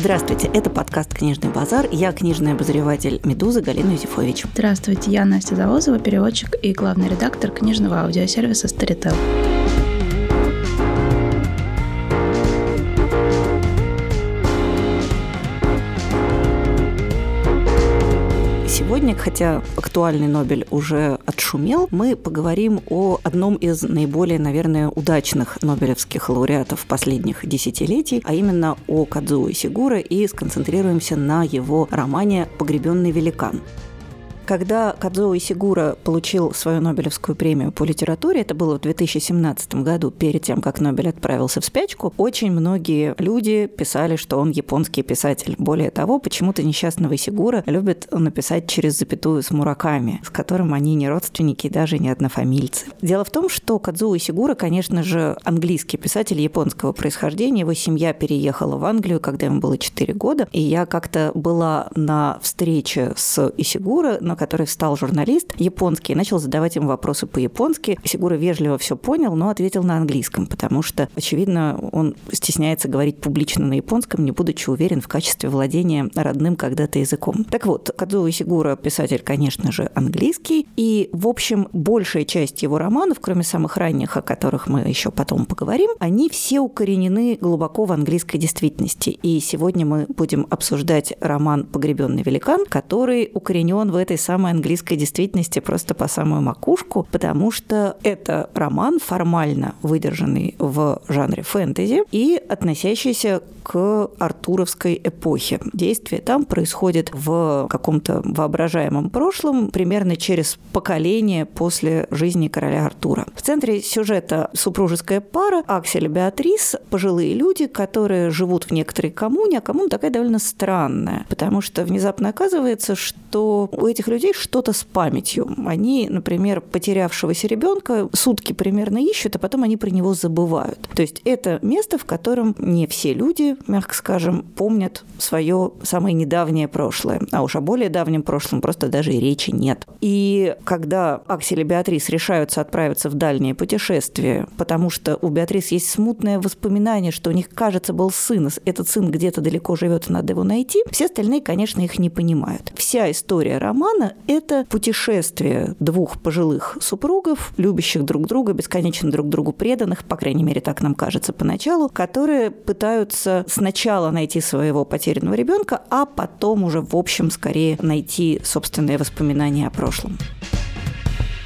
Здравствуйте, это подкаст «Книжный базар». Я книжный обозреватель «Медузы» Галина Юзефович. Здравствуйте, я Настя Завозова, переводчик и главный редактор книжного аудиосервиса «Старител». Сегодня, хотя актуальный Нобель уже отшумел, мы поговорим о одном из наиболее, наверное, удачных нобелевских лауреатов последних десятилетий, а именно о Кадзуо Сигура и сконцентрируемся на его романе «Погребенный великан». Когда Кадзо Исигура получил свою Нобелевскую премию по литературе, это было в 2017 году, перед тем, как Нобель отправился в спячку, очень многие люди писали, что он японский писатель. Более того, почему-то несчастного Исигура любят написать через запятую с Мураками, с которым они не родственники и даже не однофамильцы. Дело в том, что Кадзо Исигура, конечно же, английский писатель японского происхождения. Его семья переехала в Англию, когда ему было 4 года. И я как-то была на встрече с Исигура, на который встал журналист японский и начал задавать ему вопросы по-японски. Сигура вежливо все понял, но ответил на английском, потому что, очевидно, он стесняется говорить публично на японском, не будучи уверен в качестве владения родным когда-то языком. Так вот, Кадзуо Сигура писатель, конечно же, английский, и, в общем, большая часть его романов, кроме самых ранних, о которых мы еще потом поговорим, они все укоренены глубоко в английской действительности. И сегодня мы будем обсуждать роман «Погребенный великан», который укоренен в этой самой английской действительности просто по самую макушку, потому что это роман формально выдержанный в жанре фэнтези и относящийся к артуровской эпохе. Действие там происходит в каком-то воображаемом прошлом, примерно через поколение после жизни короля Артура. В центре сюжета супружеская пара Аксель и Беатрис, пожилые люди, которые живут в некоторой коммуне, а коммуна такая довольно странная, потому что внезапно оказывается, что у этих людей что-то с памятью. Они, например, потерявшегося ребенка сутки примерно ищут, а потом они про него забывают. То есть это место, в котором не все люди, мягко скажем, помнят свое самое недавнее прошлое. А уж о более давнем прошлом просто даже и речи нет. И когда Аксель и Беатрис решаются отправиться в дальнее путешествие, потому что у Беатрис есть смутное воспоминание, что у них, кажется, был сын, этот сын где-то далеко живет, надо его найти, все остальные, конечно, их не понимают. Вся история романа это путешествие двух пожилых супругов, любящих друг друга, бесконечно друг другу преданных, по крайней мере, так нам кажется поначалу, которые пытаются сначала найти своего потерянного ребенка, а потом уже, в общем, скорее найти собственные воспоминания о прошлом.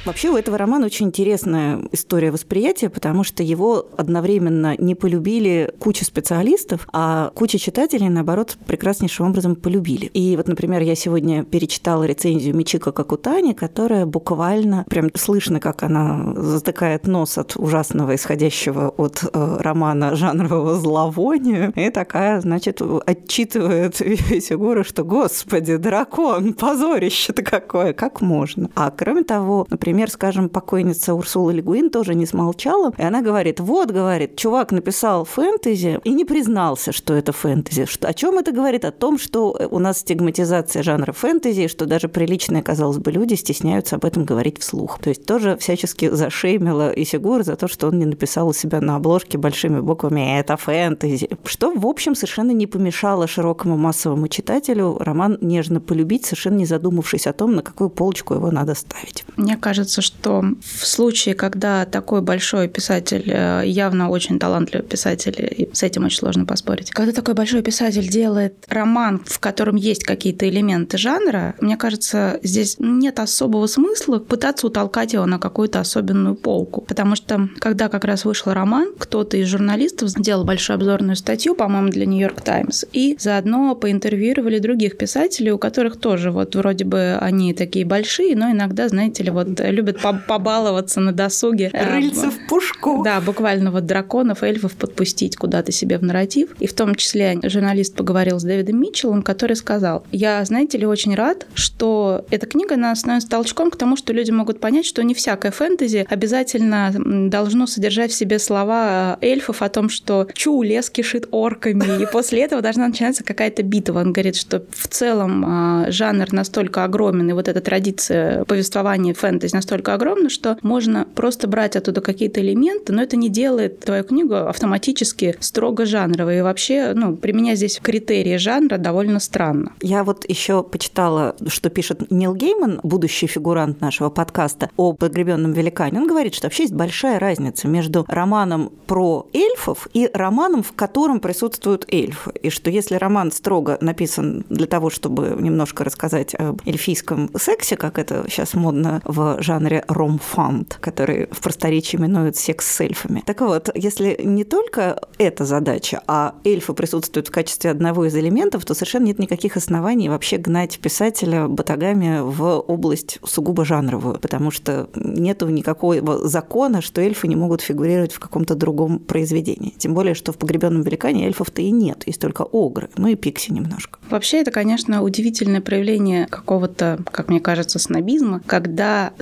Вообще у этого романа очень интересная история восприятия, потому что его одновременно не полюбили куча специалистов, а куча читателей, наоборот, прекраснейшим образом полюбили. И вот, например, я сегодня перечитала рецензию Мичика Какутани, которая буквально, прям слышно, как она затыкает нос от ужасного исходящего от э, романа жанрового зловония, и такая, значит, отчитывает Весегора, что, господи, дракон, позорище-то какое, как можно. А кроме того, например, Например, скажем, покойница Урсула Легуин тоже не смолчала, и она говорит, вот, говорит, чувак написал фэнтези и не признался, что это фэнтези. О чем это говорит? О том, что у нас стигматизация жанра фэнтези, что даже приличные, казалось бы, люди стесняются об этом говорить вслух. То есть тоже всячески зашеймила Исигур за то, что он не написал у себя на обложке большими буквами «это фэнтези», что, в общем, совершенно не помешало широкому массовому читателю роман нежно полюбить, совершенно не задумавшись о том, на какую полочку его надо ставить. Мне кажется, кажется, что в случае, когда такой большой писатель, э, явно очень талантливый писатель, и с этим очень сложно поспорить, когда такой большой писатель делает роман, в котором есть какие-то элементы жанра, мне кажется, здесь нет особого смысла пытаться утолкать его на какую-то особенную полку. Потому что, когда как раз вышел роман, кто-то из журналистов сделал большую обзорную статью, по-моему, для Нью-Йорк Таймс, и заодно поинтервьюировали других писателей, у которых тоже вот вроде бы они такие большие, но иногда, знаете ли, вот любят побаловаться на досуге. Рыльца в пушку. Да, буквально вот драконов, эльфов подпустить куда-то себе в нарратив. И в том числе журналист поговорил с Дэвидом Митчеллом, который сказал, я, знаете ли, очень рад, что эта книга она становится толчком к тому, что люди могут понять, что не всякое фэнтези обязательно должно содержать в себе слова эльфов о том, что чу, лес кишит орками, и после этого должна начинаться какая-то битва. Он говорит, что в целом а, жанр настолько огромен, и вот эта традиция повествования фэнтези настолько огромно, что можно просто брать оттуда какие-то элементы, но это не делает твою книгу автоматически строго жанровой. И вообще, ну, применять здесь критерии жанра довольно странно. Я вот еще почитала, что пишет Нил Гейман, будущий фигурант нашего подкаста о погребенном великане. Он говорит, что вообще есть большая разница между романом про эльфов и романом, в котором присутствуют эльфы. И что если роман строго написан для того, чтобы немножко рассказать об эльфийском сексе, как это сейчас модно в жанре ромфант, который в просторечии именуют секс с эльфами. Так вот, если не только эта задача, а эльфы присутствуют в качестве одного из элементов, то совершенно нет никаких оснований вообще гнать писателя батагами в область сугубо жанровую, потому что нету никакого закона, что эльфы не могут фигурировать в каком-то другом произведении. Тем более, что в «Погребенном великане» эльфов-то и нет, есть только огры, ну и пикси немножко. Вообще, это, конечно, удивительное проявление какого-то, как мне кажется, снобизма, когда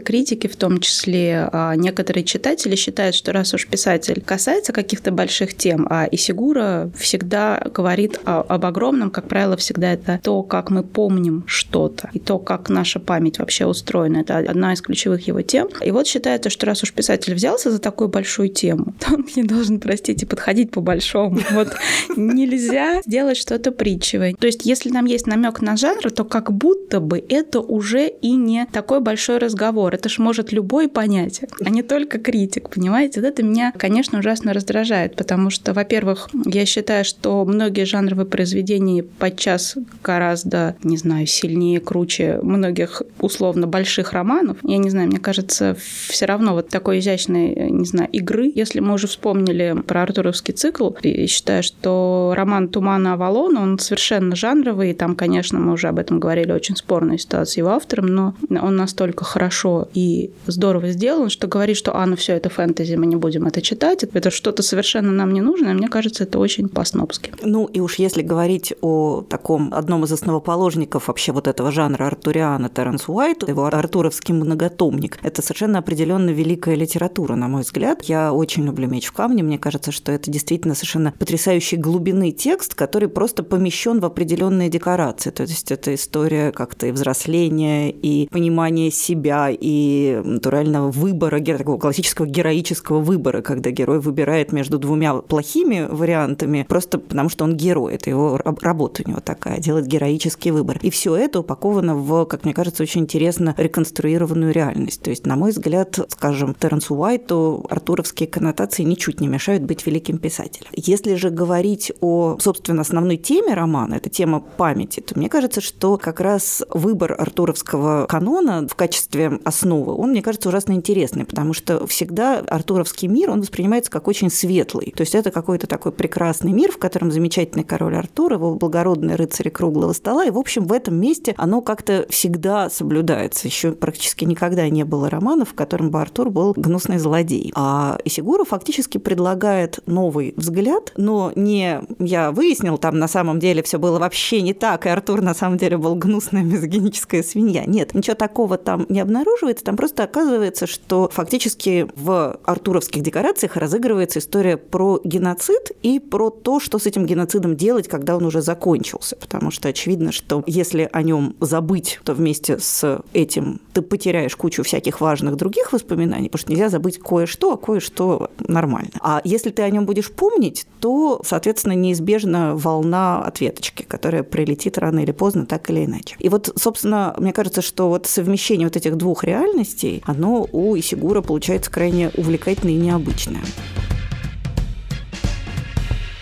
критики в том числе, а, некоторые читатели считают, что раз уж писатель касается каких-то больших тем, а Исигура всегда говорит об огромном, как правило, всегда это то, как мы помним что-то, и то, как наша память вообще устроена. Это одна из ключевых его тем. И вот считается, что раз уж писатель взялся за такую большую тему, то он не должен, простите, подходить по-большому. Вот нельзя сделать что-то притчевое. То есть, если там есть намек на жанр, то как будто бы это уже и не такой большой разговор. Это ж может любой понять, а не только критик, понимаете? Вот это меня, конечно, ужасно раздражает, потому что, во-первых, я считаю, что многие жанровые произведения подчас гораздо, не знаю, сильнее, круче многих условно больших романов. Я не знаю, мне кажется, все равно вот такой изящной, не знаю, игры. Если мы уже вспомнили про Артуровский цикл, я считаю, что роман «Тумана Авалон», он совершенно жанровый, и там, конечно, мы уже об этом говорили, очень спорная ситуация его автором, но он настолько хорошо и здорово сделан, что говорит, что «а, ну все, это фэнтези, мы не будем это читать», это что-то совершенно нам не нужно, мне кажется, это очень по-снобски. Ну и уж если говорить о таком одном из основоположников вообще вот этого жанра артуриана Терренс Уайт, его артуровский многотомник, это совершенно определенно великая литература, на мой взгляд. Я очень люблю «Меч в камне», мне кажется, что это действительно совершенно потрясающий глубины текст, который просто помещен в определенные декорации. То есть это история как-то и взросления, и понимания себя, и натурального выбора, такого классического героического выбора, когда герой выбирает между двумя плохими вариантами, просто потому что он герой, это его работа у него такая, делать героический выбор. И все это упаковано в, как мне кажется, очень интересно реконструированную реальность. То есть, на мой взгляд, скажем, Теренсу Уайту артуровские коннотации ничуть не мешают быть великим писателем. Если же говорить о, собственно, основной теме романа, это тема памяти, то мне кажется, что как раз выбор артуровского канона в качестве основы, он, мне кажется, ужасно интересный, потому что всегда артуровский мир, он воспринимается как очень светлый. То есть это какой-то такой прекрасный мир, в котором замечательный король Артур, его благородные рыцари круглого стола, и, в общем, в этом месте оно как-то всегда соблюдается. Еще практически никогда не было романов, в котором бы Артур был гнусный злодей. А Исигура фактически предлагает новый взгляд, но не я выяснил, там на самом деле все было вообще не так, и Артур на самом деле был гнусная мизогиническая свинья. Нет, ничего такого там не обнаруживается, там просто оказывается, что фактически в артуровских декорациях разыгрывается история про геноцид и про то, что с этим геноцидом делать, когда он уже закончился. Потому что очевидно, что если о нем забыть, то вместе с этим ты потеряешь кучу всяких важных других воспоминаний, потому что нельзя забыть кое-что, а кое-что нормально. А если ты о нем будешь помнить, то, соответственно, неизбежна волна ответочки, которая прилетит рано или поздно, так или иначе. И вот, собственно, мне кажется, что вот совмещение вот этих двух реальностей, оно у Исигура получается крайне увлекательное и необычное.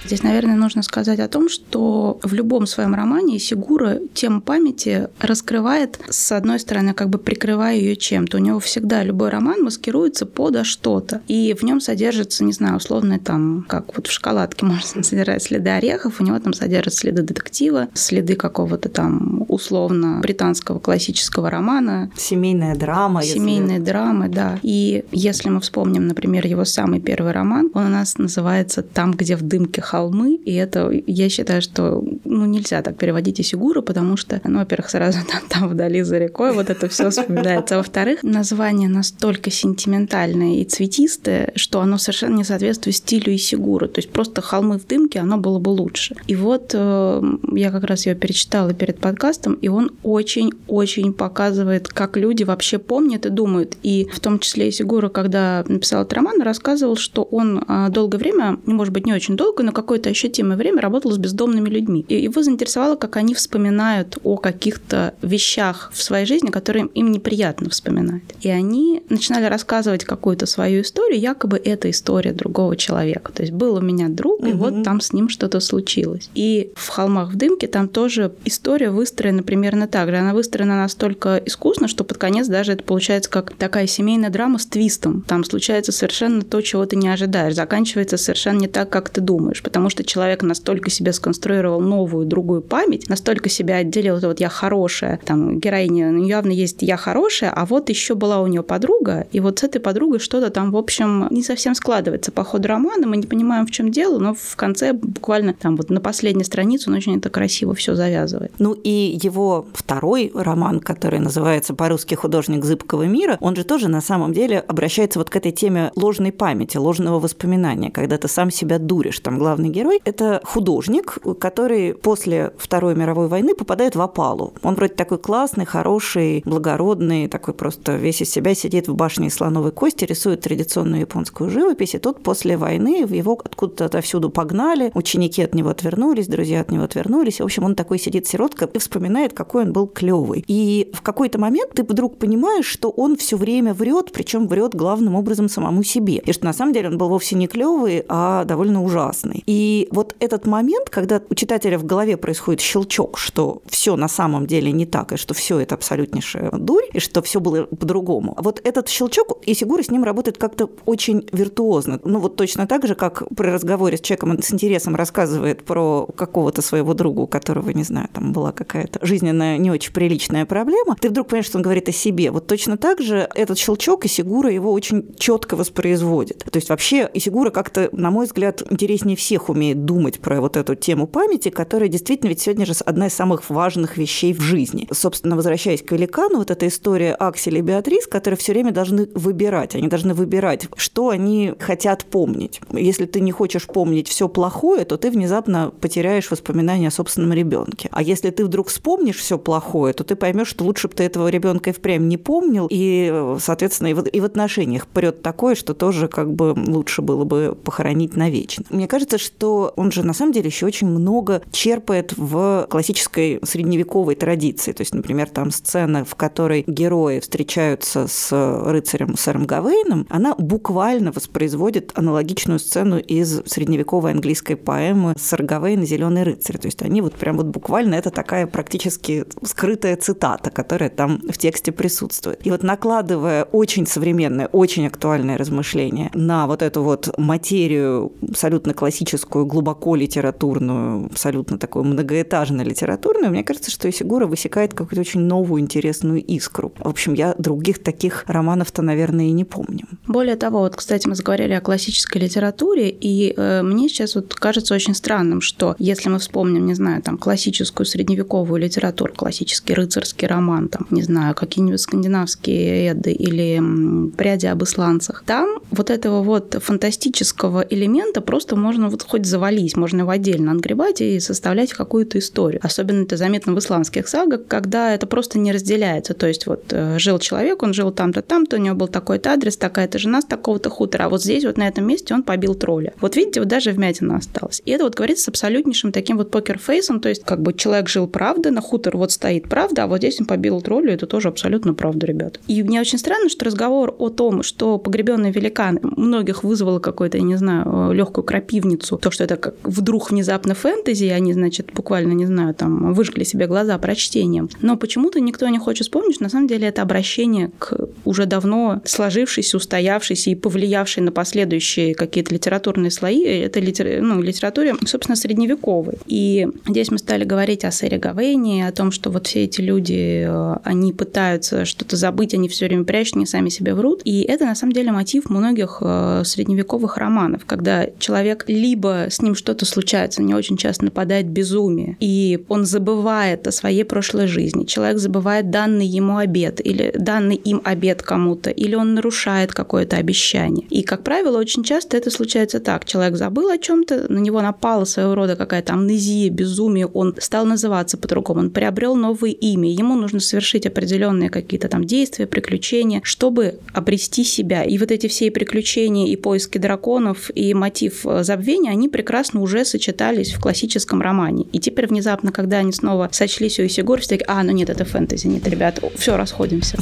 Здесь, наверное, нужно сказать о том, что в любом своем романе Сигура тему памяти раскрывает, с одной стороны, как бы прикрывая ее чем-то. У него всегда любой роман маскируется под что-то. И в нем содержится, не знаю, условно там, как вот в шоколадке можно содержать следы орехов, у него там содержатся следы детектива, следы какого-то там условно британского классического романа. Семейная драма. Семейная если... драма, да. И если мы вспомним, например, его самый первый роман, он у нас называется «Там, где в дымке холодно холмы, и это, я считаю, что ну, нельзя так переводить Исигуру, потому что, ну, во-первых, сразу там, там вдали за рекой вот это все вспоминается. А во-вторых, название настолько сентиментальное и цветистое, что оно совершенно не соответствует стилю Исигуры. То есть просто холмы в дымке, оно было бы лучше. И вот э, я как раз ее перечитала перед подкастом, и он очень-очень показывает, как люди вообще помнят и думают. И в том числе Исигура, когда написал этот роман, рассказывал, что он э, долгое время, ну, может быть, не очень долго, но какое-то ощутимое время работал с бездомными людьми. И его заинтересовало, как они вспоминают о каких-то вещах в своей жизни, которые им неприятно вспоминать. И они начинали рассказывать какую-то свою историю, якобы это история другого человека. То есть был у меня друг, и угу. вот там с ним что-то случилось. И в «Холмах в дымке» там тоже история выстроена примерно так же. Она выстроена настолько искусно, что под конец даже это получается как такая семейная драма с твистом. Там случается совершенно то, чего ты не ожидаешь. Заканчивается совершенно не так, как ты думаешь, потому что человек настолько себе сконструировал новую, другую память, настолько себя отделил, это вот я хорошая, там героиня, ну, явно есть я хорошая, а вот еще была у нее подруга, и вот с этой подругой что-то там, в общем, не совсем складывается по ходу романа, мы не понимаем, в чем дело, но в конце буквально там вот на последней странице он очень это красиво все завязывает. Ну и его второй роман, который называется по-русски «Художник зыбкого мира», он же тоже на самом деле обращается вот к этой теме ложной памяти, ложного воспоминания, когда ты сам себя дуришь. Там главный герой – это художник, который после Второй мировой войны попадает в опалу. Он вроде такой классный, хороший, благородный, такой просто весь из себя сидит в башне слоновой кости, рисует традиционную японскую живопись, и тут после войны его откуда-то отовсюду погнали, ученики от него отвернулись, друзья от него отвернулись. В общем, он такой сидит сиротка и вспоминает, какой он был клевый. И в какой-то момент ты вдруг понимаешь, что он все время врет, причем врет главным образом самому себе. И что на самом деле он был вовсе не клевый, а довольно ужасный. И вот этот момент, когда у читателя в голове происходит щелчок, что все на самом деле не так, и что все это абсолютнейшая дурь, и что все было по-другому. Вот этот щелчок, и Сигура с ним работает как-то очень виртуозно. Ну вот точно так же, как при разговоре с человеком он с интересом рассказывает про какого-то своего друга, у которого, не знаю, там была какая-то жизненная не очень приличная проблема, ты вдруг понимаешь, что он говорит о себе. Вот точно так же этот щелчок и Сигура его очень четко воспроизводит. То есть вообще Исигура как-то, на мой взгляд, интереснее всех умеет думать про вот эту тему памяти, которая действительно ведь сегодня же одна из самых важных вещей в жизни. Собственно, возвращаясь к великану, вот эта история Акселя и Беатрис, которые все время должны выбирать. Они должны выбирать, что они хотят помнить. Если ты не хочешь помнить все плохое, то ты внезапно потеряешь воспоминания о собственном ребенке. А если ты вдруг вспомнишь все плохое, то ты поймешь, что лучше бы ты этого ребенка и впрямь не помнил, и, соответственно, и в, и в отношениях прет такое, что тоже как бы лучше было бы похоронить навечно. Мне кажется, что он же на самом деле еще очень много черпает в классической средневековой традиции. То есть, например, там сцена, в которой герои встречаются с рыцарем сэром Гавейном, она буквально воспроизводит аналогичную сцену из средневековой английской поэмы «Сэр Гавейн и зеленый рыцарь». То есть они вот прям вот буквально это такая практически скрытая цитата, которая там в тексте присутствует. И вот накладывая очень современное, очень актуальное размышление на вот эту вот материю абсолютно классическую, глубоко литературную, абсолютно такую многоэтажно-литературную, мне кажется, что Исигура высекает какую-то очень новую интересную искру. В общем, я других таких романов-то, наверное, и не помню. Более того, вот, кстати, мы заговорили о классической литературе, и э, мне сейчас вот кажется очень странным, что если мы вспомним, не знаю, там, классическую средневековую литературу, классический рыцарский роман, там, не знаю, какие-нибудь скандинавские эды или пряди об исландцах, там вот этого вот фантастического элемента просто можно вот хоть завалить, можно его отдельно отгребать и составлять какую-то историю. Особенно это заметно в исламских сагах, когда это просто не разделяется. То есть вот э, жил человек, он жил там-то, там-то, у него был такой-то адрес, такая-то жена с такого-то хутора, а вот здесь вот на этом месте он побил тролля. Вот видите, вот даже вмятина осталась. И это вот говорится с абсолютнейшим таким вот покерфейсом, то есть как бы человек жил правда, на хутор вот стоит правда, а вот здесь он побил тролля, это тоже абсолютно правда, ребят. И мне очень странно, что разговор о том, что погребенный великан многих вызвало какой-то, я не знаю, легкую крапивницу, то, что это как вдруг внезапно фэнтези, и они, значит, буквально, не знаю, там, выжгли себе глаза прочтением. Но почему-то никто не хочет вспомнить, что на самом деле это обращение к уже давно сложившейся, устоявшейся и повлиявшей на последующие какие-то литературные слои. Это литер... ну, литературе, собственно, средневековой. И здесь мы стали говорить о Сэре Гавейне, о том, что вот все эти люди, э, они пытаются что-то забыть, они все время прячут, они сами себе врут. И это, на самом деле, мотив многих э, средневековых романов, когда человек либо либо с ним что-то случается, не очень часто нападает безумие, и он забывает о своей прошлой жизни. Человек забывает данный ему обед или данный им обед кому-то, или он нарушает какое-то обещание. И, как правило, очень часто это случается так. Человек забыл о чем-то, на него напала своего рода какая-то амнезия, безумие, он стал называться по-другому, он приобрел новое имя, ему нужно совершить определенные какие-то там действия, приключения, чтобы обрести себя. И вот эти все приключения и поиски драконов, и мотив э, забвения, они прекрасно уже сочетались в классическом романе. И теперь внезапно, когда они снова сочлись у Исигур, все таки а, ну нет, это фэнтези, нет, ребят, все, расходимся.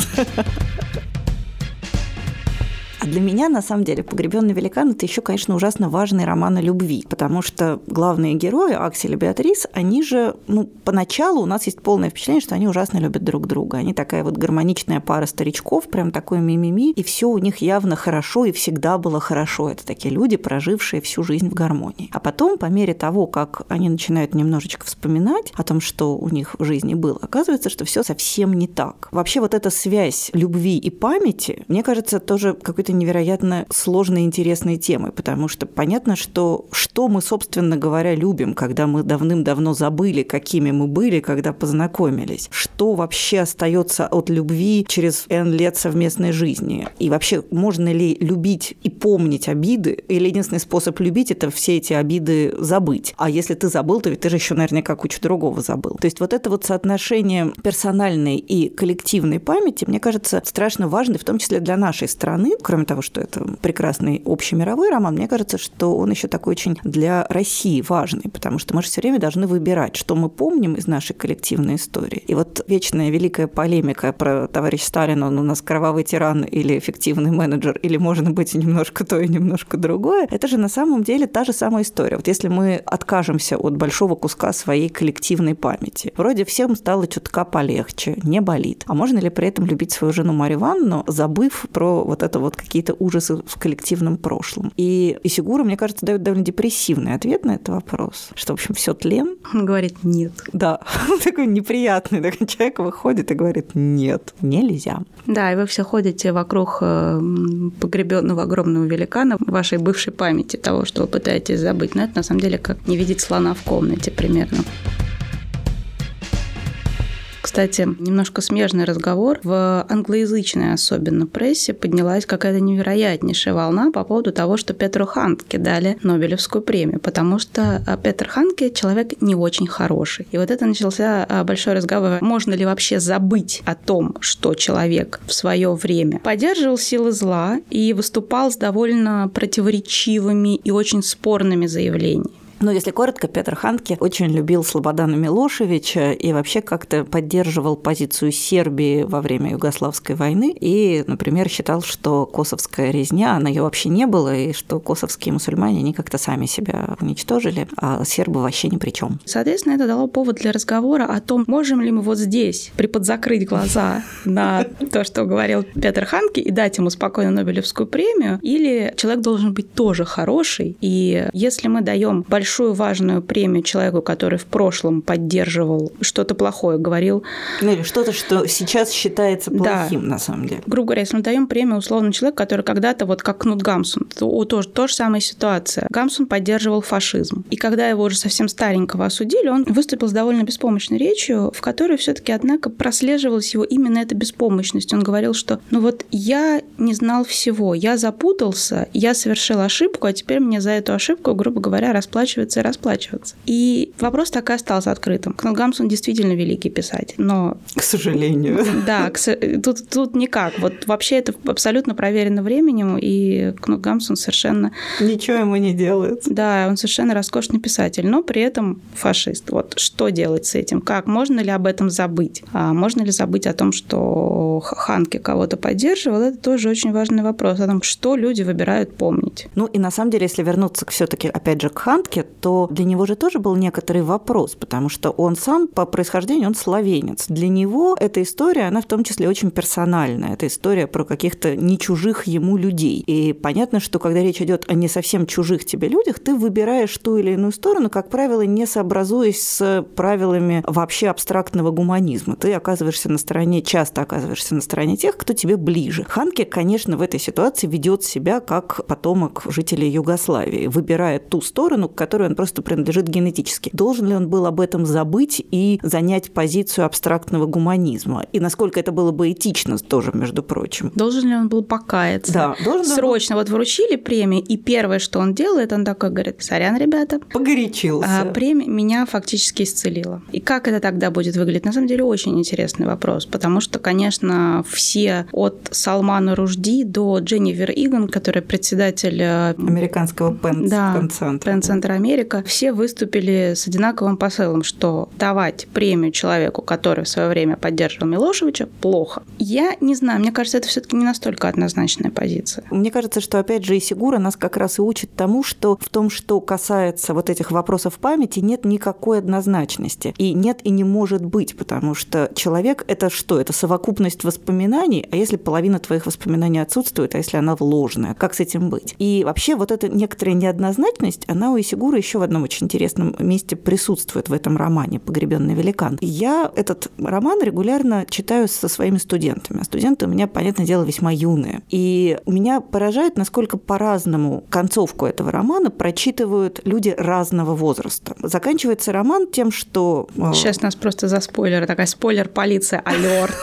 Для меня, на самом деле, «Погребенный великан» – это еще, конечно, ужасно важный роман о любви, потому что главные герои, Аксель и Беатрис, они же, ну, поначалу у нас есть полное впечатление, что они ужасно любят друг друга. Они такая вот гармоничная пара старичков, прям такой мимими, и все у них явно хорошо, и всегда было хорошо. Это такие люди, прожившие всю жизнь в гармонии. А потом, по мере того, как они начинают немножечко вспоминать о том, что у них в жизни было, оказывается, что все совсем не так. Вообще вот эта связь любви и памяти, мне кажется, тоже какой-то невероятно сложной и интересной темой, потому что понятно, что что мы, собственно говоря, любим, когда мы давным-давно забыли, какими мы были, когда познакомились, что вообще остается от любви через N лет совместной жизни, и вообще можно ли любить и помнить обиды, или единственный способ любить – это все эти обиды забыть. А если ты забыл, то ведь ты же еще наверняка кучу другого забыл. То есть вот это вот соотношение персональной и коллективной памяти, мне кажется, страшно важно, в том числе для нашей страны, кроме того, что это прекрасный общемировой роман, мне кажется, что он еще такой очень для России важный, потому что мы же все время должны выбирать, что мы помним из нашей коллективной истории. И вот вечная великая полемика про товарища Сталина, он у нас кровавый тиран или эффективный менеджер, или, может быть, немножко то и немножко другое, это же на самом деле та же самая история. Вот если мы откажемся от большого куска своей коллективной памяти, вроде всем стало чутка полегче, не болит. А можно ли при этом любить свою жену Марию Ивановну, забыв про вот это вот какие какие-то ужасы в коллективном прошлом. И Исигура, мне кажется, дает довольно депрессивный ответ на этот вопрос, что, в общем, все тлен. Он говорит «нет». Да, он такой неприятный, такой человек выходит и говорит «нет, нельзя». Да, и вы все ходите вокруг э, погребенного огромного великана вашей бывшей памяти, того, что вы пытаетесь забыть. Но это на самом деле как не видеть слона в комнате примерно кстати, немножко смежный разговор. В англоязычной особенно прессе поднялась какая-то невероятнейшая волна по поводу того, что Петру Хантке дали Нобелевскую премию, потому что а, Петр Ханке человек не очень хороший. И вот это начался а, большой разговор. Можно ли вообще забыть о том, что человек в свое время поддерживал силы зла и выступал с довольно противоречивыми и очень спорными заявлениями? Ну, если коротко, Петр Ханке очень любил Слободана Милошевича и вообще как-то поддерживал позицию Сербии во время Югославской войны и, например, считал, что косовская резня, она ее вообще не было, и что косовские мусульмане, они как-то сами себя уничтожили, а сербы вообще ни при чем. Соответственно, это дало повод для разговора о том, можем ли мы вот здесь приподзакрыть глаза на то, что говорил Петр Ханке, и дать ему спокойно Нобелевскую премию, или человек должен быть тоже хороший, и если мы даем большое большую важную премию человеку, который в прошлом поддерживал что-то плохое, говорил. Ну или что-то, что сейчас считается плохим да. на самом деле. Грубо говоря, если мы даем премию условно человеку, который когда-то, вот как Кнут Гамсун, то тоже то же самая ситуация. Гамсун поддерживал фашизм. И когда его уже совсем старенького осудили, он выступил с довольно беспомощной речью, в которой все-таки, однако, прослеживалась его именно эта беспомощность. Он говорил, что ну вот я не знал всего, я запутался, я совершил ошибку, а теперь мне за эту ошибку, грубо говоря, расплачиваются расплачиваться и расплачиваться. И вопрос так и остался открытым. Кнут Гамсун действительно великий писатель, но... К сожалению. Да, тут, тут никак. Вот вообще это абсолютно проверено временем, и Кнут Гамсун совершенно... Ничего ему не делает. Да, он совершенно роскошный писатель, но при этом фашист. Вот что делать с этим? Как? Можно ли об этом забыть? А можно ли забыть о том, что Ханки кого-то поддерживал? Это тоже очень важный вопрос о том, что люди выбирают помнить. Ну и на самом деле, если вернуться все-таки опять же к Ханке, то для него же тоже был некоторый вопрос, потому что он сам по происхождению, он словенец. Для него эта история, она в том числе очень персональная. Это история про каких-то не чужих ему людей. И понятно, что когда речь идет о не совсем чужих тебе людях, ты выбираешь ту или иную сторону, как правило, не сообразуясь с правилами вообще абстрактного гуманизма. Ты оказываешься на стороне, часто оказываешься на стороне тех, кто тебе ближе. Ханке, конечно, в этой ситуации ведет себя как потомок жителей Югославии, выбирает ту сторону, к которой он просто принадлежит генетически. Должен ли он был об этом забыть и занять позицию абстрактного гуманизма? И насколько это было бы этично тоже, между прочим? Должен ли он был покаяться? Да, должен Срочно. Вот вручили премию, и первое, что он делает, он такой говорит, сорян, ребята. Погорячился. А, премия меня фактически исцелила. И как это тогда будет выглядеть? На самом деле очень интересный вопрос, потому что, конечно, все от Салмана Ружди до Дженнифер Иган, которая председатель э, американского пен да, центра Пен-центра Америка, все выступили с одинаковым посылом, что давать премию человеку, который в свое время поддерживал Милошевича, плохо. Я не знаю, мне кажется, это все-таки не настолько однозначная позиция. Мне кажется, что опять же и Сигура нас как раз и учит тому, что в том, что касается вот этих вопросов памяти, нет никакой однозначности. И нет и не может быть, потому что человек – это что? Это совокупность воспоминаний, а если половина твоих воспоминаний отсутствует, а если она ложная, как с этим быть? И вообще вот эта некоторая неоднозначность, она у Исигура еще в одном очень интересном месте присутствует в этом романе «Погребенный великан». Я этот роман регулярно читаю со своими студентами. А студенты у меня, понятное дело, весьма юные. И меня поражает, насколько по-разному концовку этого романа прочитывают люди разного возраста. Заканчивается роман тем, что... Э, Сейчас нас просто за спойлер, такая спойлер-полиция, алерт.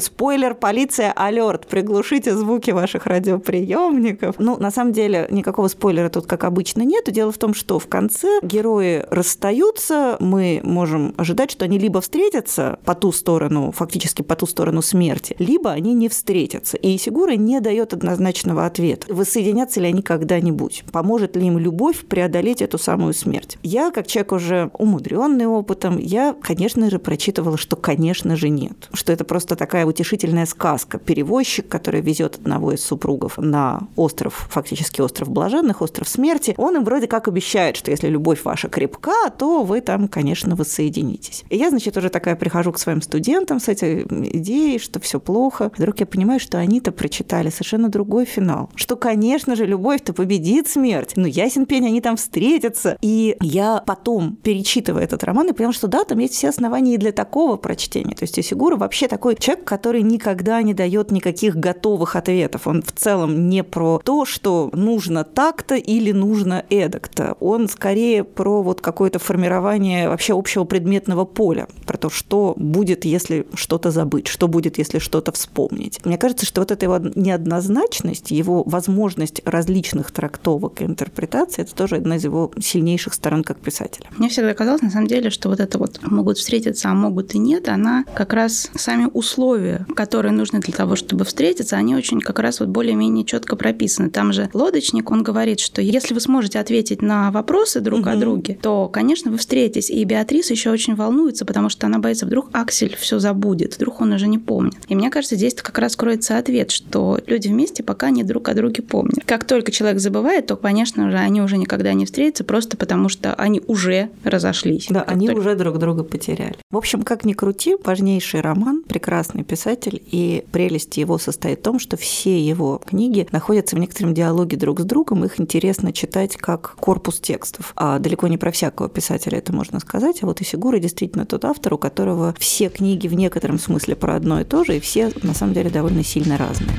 Спойлер, полиция, алерт. Приглушите звуки ваших радиоприемников. Ну, на самом деле, никакого спойлера тут, как обычно, нет. Дело в том, что в конце герои расстаются, мы можем ожидать, что они либо встретятся по ту сторону, фактически по ту сторону смерти, либо они не встретятся. И Сигура не дает однозначного ответа. Воссоединятся ли они когда-нибудь? Поможет ли им любовь преодолеть эту самую смерть? Я, как человек уже умудренный опытом, я, конечно же, прочитывала, что, конечно же, нет. Что это просто такая утешительная сказка. Перевозчик, который везет одного из супругов на остров, фактически остров блаженных, остров смерти, он им вроде как обещает, что если любовь ваша крепка, то вы там, конечно, воссоединитесь. И я, значит, уже такая прихожу к своим студентам с этой идеей, что все плохо. Вдруг я понимаю, что они-то прочитали совершенно другой финал. Что, конечно же, любовь-то победит смерть. Ну, ясен пень, они там встретятся. И я потом, перечитывая этот роман, и поняла, что да, там есть все основания и для такого прочтения. То есть Исигура вообще такой человек, который никогда не дает никаких готовых ответов. Он в целом не про то, что нужно так-то или нужно эдак-то. Он скорее про вот какое-то формирование вообще общего предметного поля, про то, что будет, если что-то забыть, что будет, если что-то вспомнить. Мне кажется, что вот эта его неоднозначность, его возможность различных трактовок и интерпретаций, это тоже одна из его сильнейших сторон как писателя. Мне всегда казалось, на самом деле, что вот это вот могут встретиться, а могут и нет, она как раз сами условия, которые нужны для того, чтобы встретиться, они очень как раз вот более-менее четко прописаны. Там же лодочник, он говорит, что если вы сможете ответить на вопросы друг угу. о друге, то, конечно, вы встретитесь. И Беатрис еще очень волнуется, потому что она боится, вдруг Аксель все забудет, вдруг он уже не помнит. И мне кажется, здесь как раз кроется ответ, что люди вместе пока не друг о друге помнят. Как только человек забывает, то, конечно же, они уже никогда не встретятся, просто потому что они уже разошлись. Да, они только... уже друг друга потеряли. В общем, как ни крути, важнейший роман, прекрасный писатель, и прелесть его состоит в том, что все его книги находятся в некотором диалоге друг с другом, их интересно читать как корпус текстов. А далеко не про всякого писателя это можно сказать, а вот и Сигура действительно тот автор, у которого все книги в некотором смысле про одно и то же, и все на самом деле довольно сильно разные.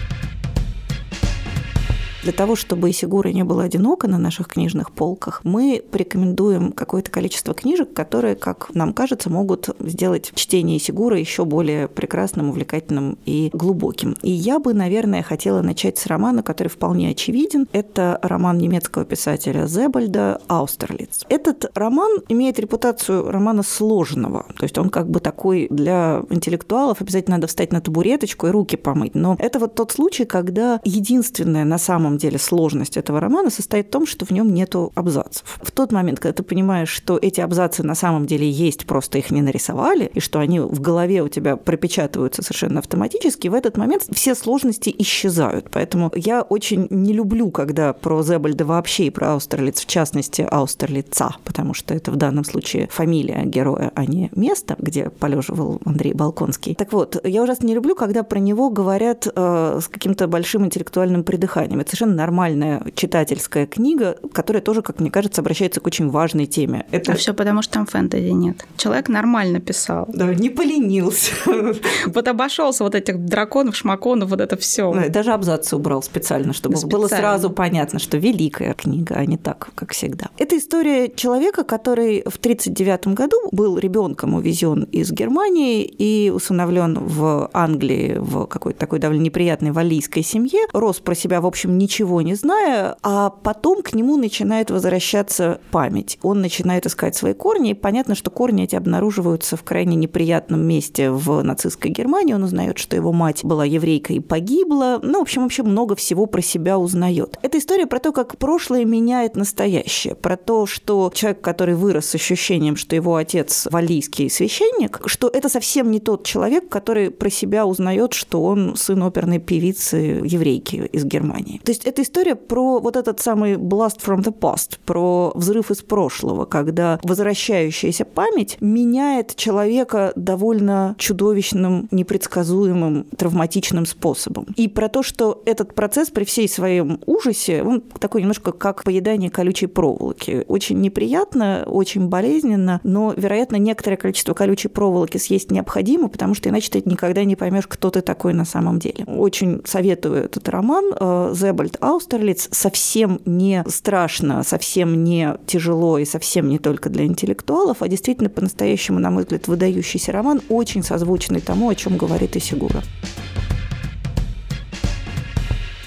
Для того, чтобы Исигура не было одиноко на наших книжных полках, мы порекомендуем какое-то количество книжек, которые, как нам кажется, могут сделать чтение Исигура еще более прекрасным, увлекательным и глубоким. И я бы, наверное, хотела начать с романа, который вполне очевиден. Это роман немецкого писателя Зебальда «Аустерлиц». Этот роман имеет репутацию романа сложного. То есть он как бы такой для интеллектуалов обязательно надо встать на табуреточку и руки помыть. Но это вот тот случай, когда единственное на самом самом деле сложность этого романа состоит в том, что в нем нету абзацев. В тот момент, когда ты понимаешь, что эти абзацы на самом деле есть, просто их не нарисовали, и что они в голове у тебя пропечатываются совершенно автоматически, в этот момент все сложности исчезают. Поэтому я очень не люблю, когда про Зебальда вообще и про Аустерлиц, в частности, Аустерлица, потому что это в данном случае фамилия героя, а не место, где полеживал Андрей Балконский. Так вот, я ужасно не люблю, когда про него говорят э, с каким-то большим интеллектуальным придыханием. Это совершенно нормальная читательская книга, которая тоже, как мне кажется, обращается к очень важной теме. Это... А все потому, что там фэнтези нет. Человек нормально писал. Да, не поленился. Вот обошелся вот этих драконов, шмаконов, вот это все. Даже абзацы убрал специально, чтобы было сразу понятно, что великая книга, а не так, как всегда. Это история человека, который в 1939 году был ребенком увезен из Германии и усыновлен в Англии в какой-то такой довольно неприятной валийской семье, рос про себя, в общем, ничего не зная, а потом к нему начинает возвращаться память. Он начинает искать свои корни, и понятно, что корни эти обнаруживаются в крайне неприятном месте в нацистской Германии. Он узнает, что его мать была еврейкой и погибла. Ну, в общем, вообще много всего про себя узнает. Это история про то, как прошлое меняет настоящее, про то, что человек, который вырос с ощущением, что его отец валийский священник, что это совсем не тот человек, который про себя узнает, что он сын оперной певицы еврейки из Германии. То есть это история про вот этот самый blast from the past, про взрыв из прошлого, когда возвращающаяся память меняет человека довольно чудовищным, непредсказуемым, травматичным способом. И про то, что этот процесс при всей своем ужасе, он такой немножко как поедание колючей проволоки. Очень неприятно, очень болезненно, но, вероятно, некоторое количество колючей проволоки съесть необходимо, потому что иначе ты никогда не поймешь, кто ты такой на самом деле. Очень советую этот роман. Э, Зебальд Аустерлиц совсем не страшно, совсем не тяжело и совсем не только для интеллектуалов, а действительно по-настоящему, на мой взгляд, выдающийся роман, очень созвучный тому, о чем говорит Исигура.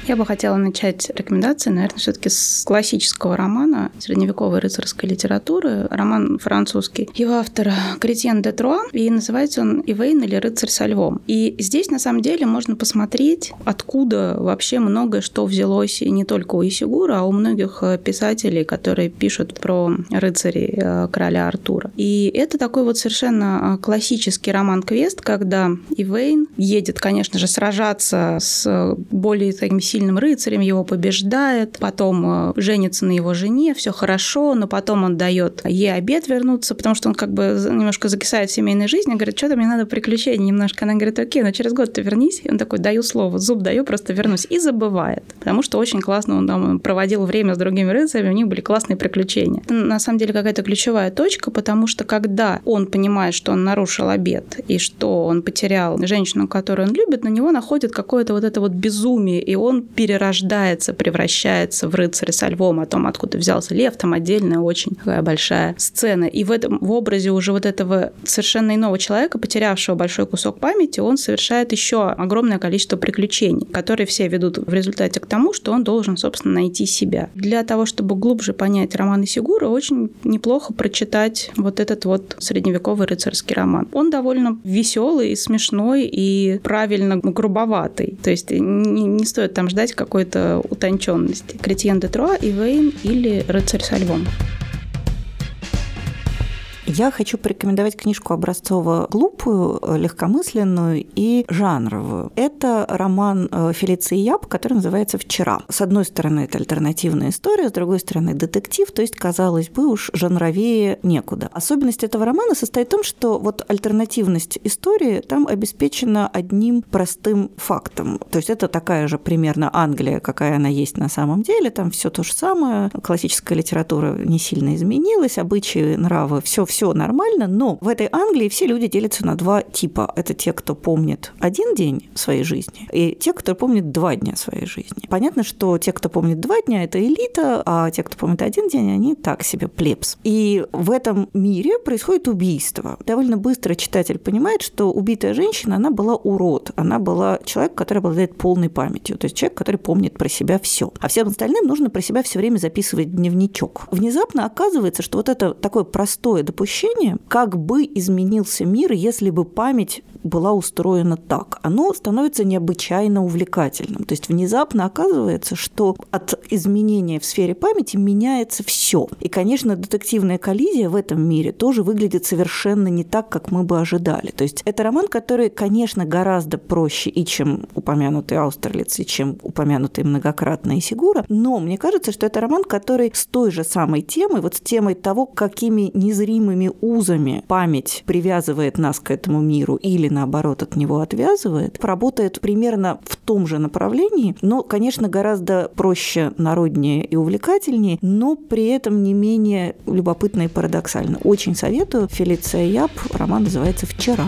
Я бы хотела начать рекомендации, наверное, все-таки с классического романа средневековой рыцарской литературы. Роман французский. Его автор Кретьен де Труа, и называется он «Ивейн» или «Рыцарь со львом». И здесь, на самом деле, можно посмотреть, откуда вообще многое что взялось и не только у Исигура, а у многих писателей, которые пишут про рыцарей э, короля Артура. И это такой вот совершенно э, классический роман-квест, когда Ивейн едет, конечно же, сражаться с более таким сильным рыцарем, его побеждает, потом э, женится на его жене, все хорошо, но потом он дает ей обед вернуться, потому что он как бы немножко закисает в семейной жизни, говорит, что-то мне надо приключений немножко. Она говорит, окей, но через год ты вернись. И он такой, даю слово, зуб даю, просто вернусь. И забывает, потому что очень классно он там проводил время с другими рыцарями, у них были классные приключения. Это, на самом деле какая-то ключевая точка, потому что когда он понимает, что он нарушил обед и что он потерял женщину, которую он любит, на него находит какое-то вот это вот безумие, и он перерождается, превращается в рыцаря со львом, о том, откуда взялся лев, там отдельная очень такая большая сцена. И в этом в образе уже вот этого совершенно иного человека, потерявшего большой кусок памяти, он совершает еще огромное количество приключений, которые все ведут в результате к тому, что он должен, собственно, найти себя. Для того, чтобы глубже понять роман Исигура, очень неплохо прочитать вот этот вот средневековый рыцарский роман. Он довольно веселый, смешной и правильно грубоватый. То есть не, не стоит там ждать какой-то утонченности. Кретьен де Труа, Ивейн или Рыцарь со львом. Я хочу порекомендовать книжку образцово-глупую, э, легкомысленную и жанровую. Это роман э, Фелиции Яб, который называется «Вчера». С одной стороны, это альтернативная история, с другой стороны, детектив, то есть, казалось бы, уж жанровее некуда. Особенность этого романа состоит в том, что вот альтернативность истории там обеспечена одним простым фактом. То есть это такая же примерно Англия, какая она есть на самом деле, там все то же самое, классическая литература не сильно изменилась, обычаи, нравы, все все нормально, но в этой Англии все люди делятся на два типа. Это те, кто помнит один день своей жизни, и те, кто помнит два дня своей жизни. Понятно, что те, кто помнит два дня, это элита, а те, кто помнит один день, они так себе плебс. И в этом мире происходит убийство. Довольно быстро читатель понимает, что убитая женщина, она была урод, она была человек, который обладает полной памятью, то есть человек, который помнит про себя все. А всем остальным нужно про себя все время записывать дневничок. Внезапно оказывается, что вот это такое простое допущение как бы изменился мир, если бы память была устроена так. Оно становится необычайно увлекательным. То есть внезапно оказывается, что от изменения в сфере памяти меняется все. И, конечно, детективная коллизия в этом мире тоже выглядит совершенно не так, как мы бы ожидали. То есть это роман, который, конечно, гораздо проще и чем упомянутый Аустерлиц, и чем упомянутый многократно Исигура, но мне кажется, что это роман, который с той же самой темой, вот с темой того, какими незримыми узами память привязывает нас к этому миру или, наоборот, от него отвязывает, работает примерно в том же направлении, но, конечно, гораздо проще, народнее и увлекательнее, но при этом не менее любопытно и парадоксально. Очень советую. Фелиция Яб. Роман называется «Вчера».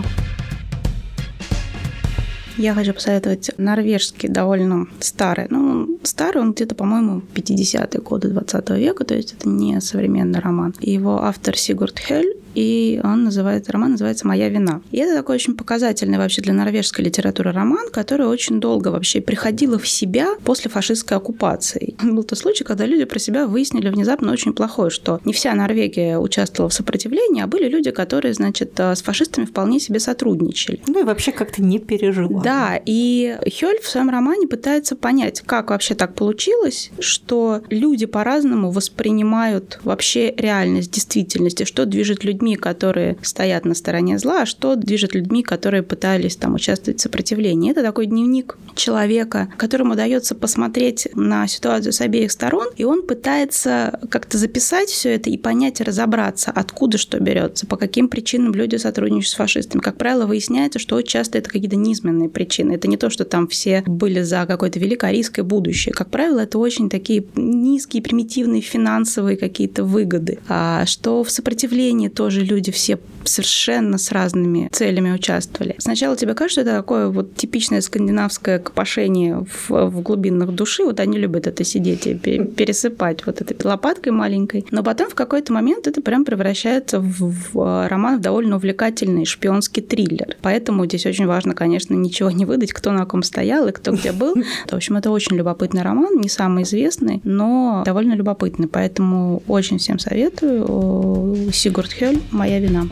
Я хочу посоветовать норвежский, довольно старый. Ну, старый он где-то, по-моему, 50-е годы 20 века, то есть это не современный роман. Его автор Сигурд Хель, и он называет, роман называется «Моя вина». И это такой очень показательный вообще для норвежской литературы роман, который очень долго вообще приходила в себя после фашистской оккупации. Был тот случай, когда люди про себя выяснили внезапно очень плохое, что не вся Норвегия участвовала в сопротивлении, а были люди, которые, значит, э, с фашистами вполне себе сотрудничали. Ну и вообще как-то не переживали. Да, и Хёль в своем романе пытается понять, как вообще так получилось, что люди по-разному воспринимают вообще реальность, действительность, и что движет людьми людьми, которые стоят на стороне зла, а что движет людьми, которые пытались там участвовать в сопротивлении. Это такой дневник человека, которому удается посмотреть на ситуацию с обеих сторон, и он пытается как-то записать все это и понять разобраться, откуда что берется, по каким причинам люди сотрудничают с фашистами. Как правило, выясняется, что очень часто это какие-то низменные причины. Это не то, что там все были за какое-то великорийское будущее. Как правило, это очень такие низкие, примитивные финансовые какие-то выгоды. А что в сопротивлении тоже тоже люди все совершенно с разными целями участвовали. Сначала тебе кажется, это такое вот типичное скандинавское копошение в, в глубинах души. Вот они любят это сидеть и пересыпать вот этой лопаткой маленькой. Но потом в какой-то момент это прям превращается в, в роман в довольно увлекательный шпионский триллер. Поэтому здесь очень важно, конечно, ничего не выдать, кто на ком стоял и кто где был. В общем, это очень любопытный роман, не самый известный, но довольно любопытный. Поэтому очень всем советую. Сигурд Хёль моя вина.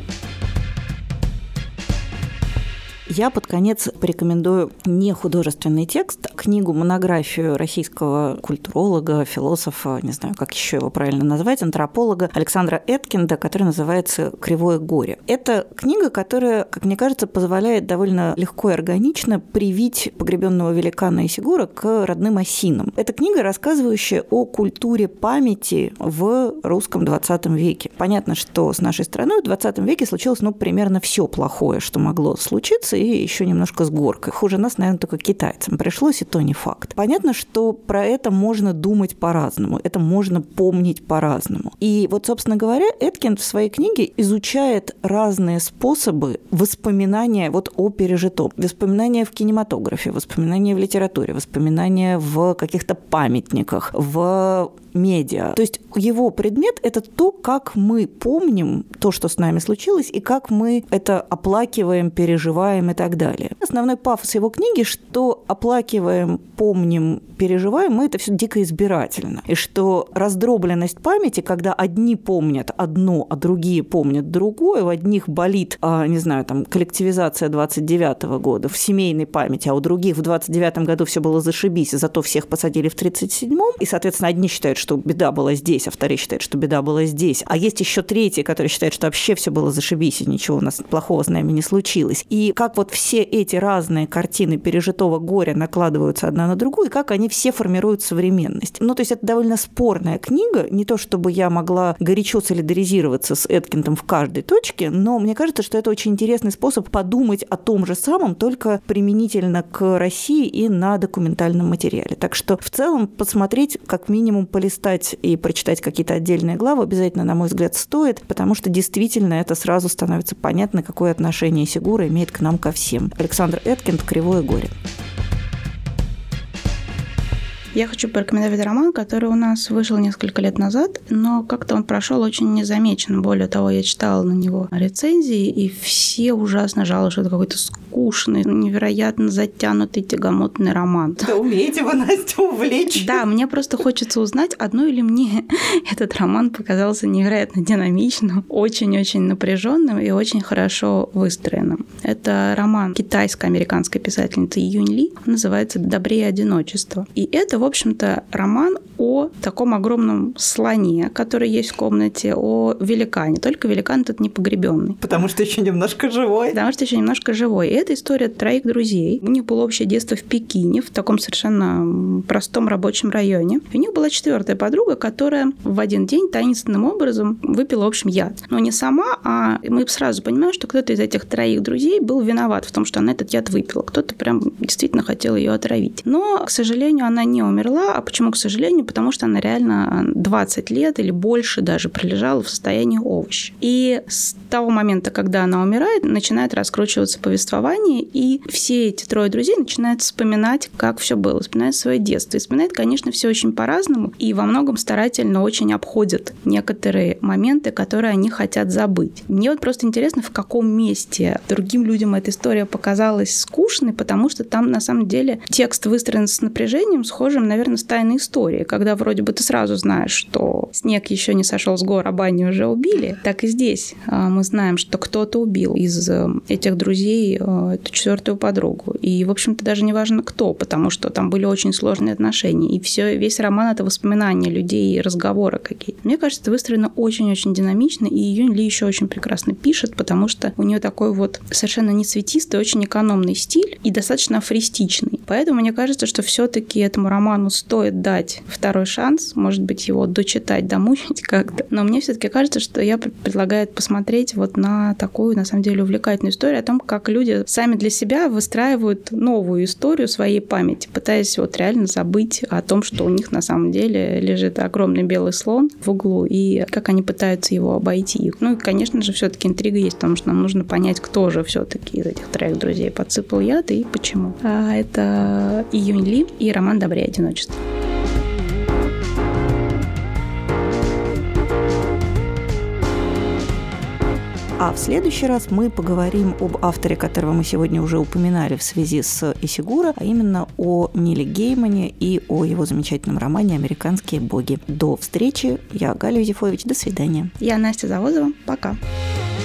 Я под конец порекомендую не художественный текст, а книгу, монографию российского культуролога, философа, не знаю, как еще его правильно назвать, антрополога Александра Эткинда, которая называется «Кривое горе». Это книга, которая, как мне кажется, позволяет довольно легко и органично привить погребенного великана Исигура к родным осинам. Это книга, рассказывающая о культуре памяти в русском 20 веке. Понятно, что с нашей страной в 20 веке случилось ну, примерно все плохое, что могло случиться, и еще немножко с горкой. Хуже нас, наверное, только китайцам пришлось, и то не факт. Понятно, что про это можно думать по-разному, это можно помнить по-разному. И вот, собственно говоря, Эткинд в своей книге изучает разные способы воспоминания вот о пережитом. Воспоминания в кинематографе, воспоминания в литературе, воспоминания в каких-то памятниках, в медиа. То есть его предмет – это то, как мы помним то, что с нами случилось, и как мы это оплакиваем, переживаем и так далее. Основной пафос его книги, что оплакиваем, помним, переживаем, мы это все дико избирательно. И что раздробленность памяти, когда одни помнят одно, а другие помнят другое, у одних болит, а, не знаю, там, коллективизация 29 -го года в семейной памяти, а у других в 29 году все было зашибись, зато всех посадили в 37-м, и, соответственно, одни считают, что беда была здесь, а вторые считают, что беда была здесь. А есть еще третьи, которые считают, что вообще все было зашибись, и ничего у нас плохого с нами не случилось. И как вот все эти разные картины пережитого горя накладываются одна на другую, и как они все формируют современность. Ну, то есть это довольно спорная книга, не то чтобы я могла горячо солидаризироваться с Эткинтом в каждой точке, но мне кажется, что это очень интересный способ подумать о том же самом, только применительно к России и на документальном материале. Так что в целом посмотреть как минимум полистать и прочитать какие-то отдельные главы обязательно, на мой взгляд, стоит, потому что действительно это сразу становится понятно, какое отношение Сигура имеет к нам ко всем. Александр Эткинд «Кривое горе». Я хочу порекомендовать роман, который у нас вышел несколько лет назад, но как-то он прошел очень незамечен. Более того, я читала на него рецензии, и все ужасно жалуются, что это какой-то скучный, невероятно затянутый, тягомотный роман. Да умеете вы, Настя, увлечь. Да, мне просто хочется узнать, одной или мне этот роман показался невероятно динамичным, очень-очень напряженным и очень хорошо выстроенным. Это роман китайско-американской писательницы Юнь Ли, называется «Добрее одиночество». И это, в общем-то, роман о таком огромном слоне, который есть в комнате, о великане. Только великан тут не погребенный. Потому что еще немножко живой. Потому что еще немножко живой. И это история троих друзей. У них было общее детство в Пекине, в таком совершенно простом рабочем районе. И у них была четвертая подруга, которая в один день таинственным образом выпила, в общем, яд. Но не сама, а мы сразу понимаем, что кто-то из этих троих друзей был виноват в том, что она этот яд выпила. Кто-то прям действительно хотел ее отравить. Но, к сожалению, она не умерла. А почему, к сожалению? Потому что она реально 20 лет или больше даже пролежала в состоянии овоща. И с того момента, когда она умирает, начинает раскручиваться повествование, и все эти трое друзей начинают вспоминать, как все было, вспоминают свое детство. И вспоминают, конечно, все очень по-разному, и во многом старательно очень обходят некоторые моменты, которые они хотят забыть. Мне вот просто интересно, в каком месте другим людям эта история показалась скучной, потому что там на самом деле текст выстроен с напряжением, схожим, наверное, с тайной историей, когда вроде бы ты сразу знаешь, что снег еще не сошел с гор, а баню уже убили. Так и здесь а, мы знаем, что кто-то убил из э, этих друзей э, эту четвертую подругу. И, в общем-то, даже не важно кто, потому что там были очень сложные отношения. И все, весь роман — это воспоминания людей и разговоры какие-то. Мне кажется, это выстроено очень-очень динамично, и Юнь Ли еще очень прекрасно пишет, потому что у нее такой вот совершенно не цветистый, очень экономный стиль и достаточно афористичный. Поэтому мне кажется, что все-таки этому роману стоит дать второй шанс, может быть, его дочитать, домучить как-то. Но мне все-таки кажется, что я предлагаю посмотреть вот на такую, на самом деле, увлекательную историю о том, как люди сами для себя выстраивают новую историю своей памяти, пытаясь вот реально забыть о том, что у них на самом деле лежит огромный белый слон в углу, и как они пытаются его обойти. Ну и, конечно же, все-таки интрига есть, потому что нам нужно понять, кто же все-таки из этих троих друзей подсыпал яд и почему. А это Июнь Ли и роман «Добрее одиночество». А в следующий раз мы поговорим об авторе, которого мы сегодня уже упоминали в связи с Исигура, а именно о Ниле Геймане и о его замечательном романе «Американские боги». До встречи. Я Галя Юзефович. До свидания. Я Настя Завозова. Пока. Пока.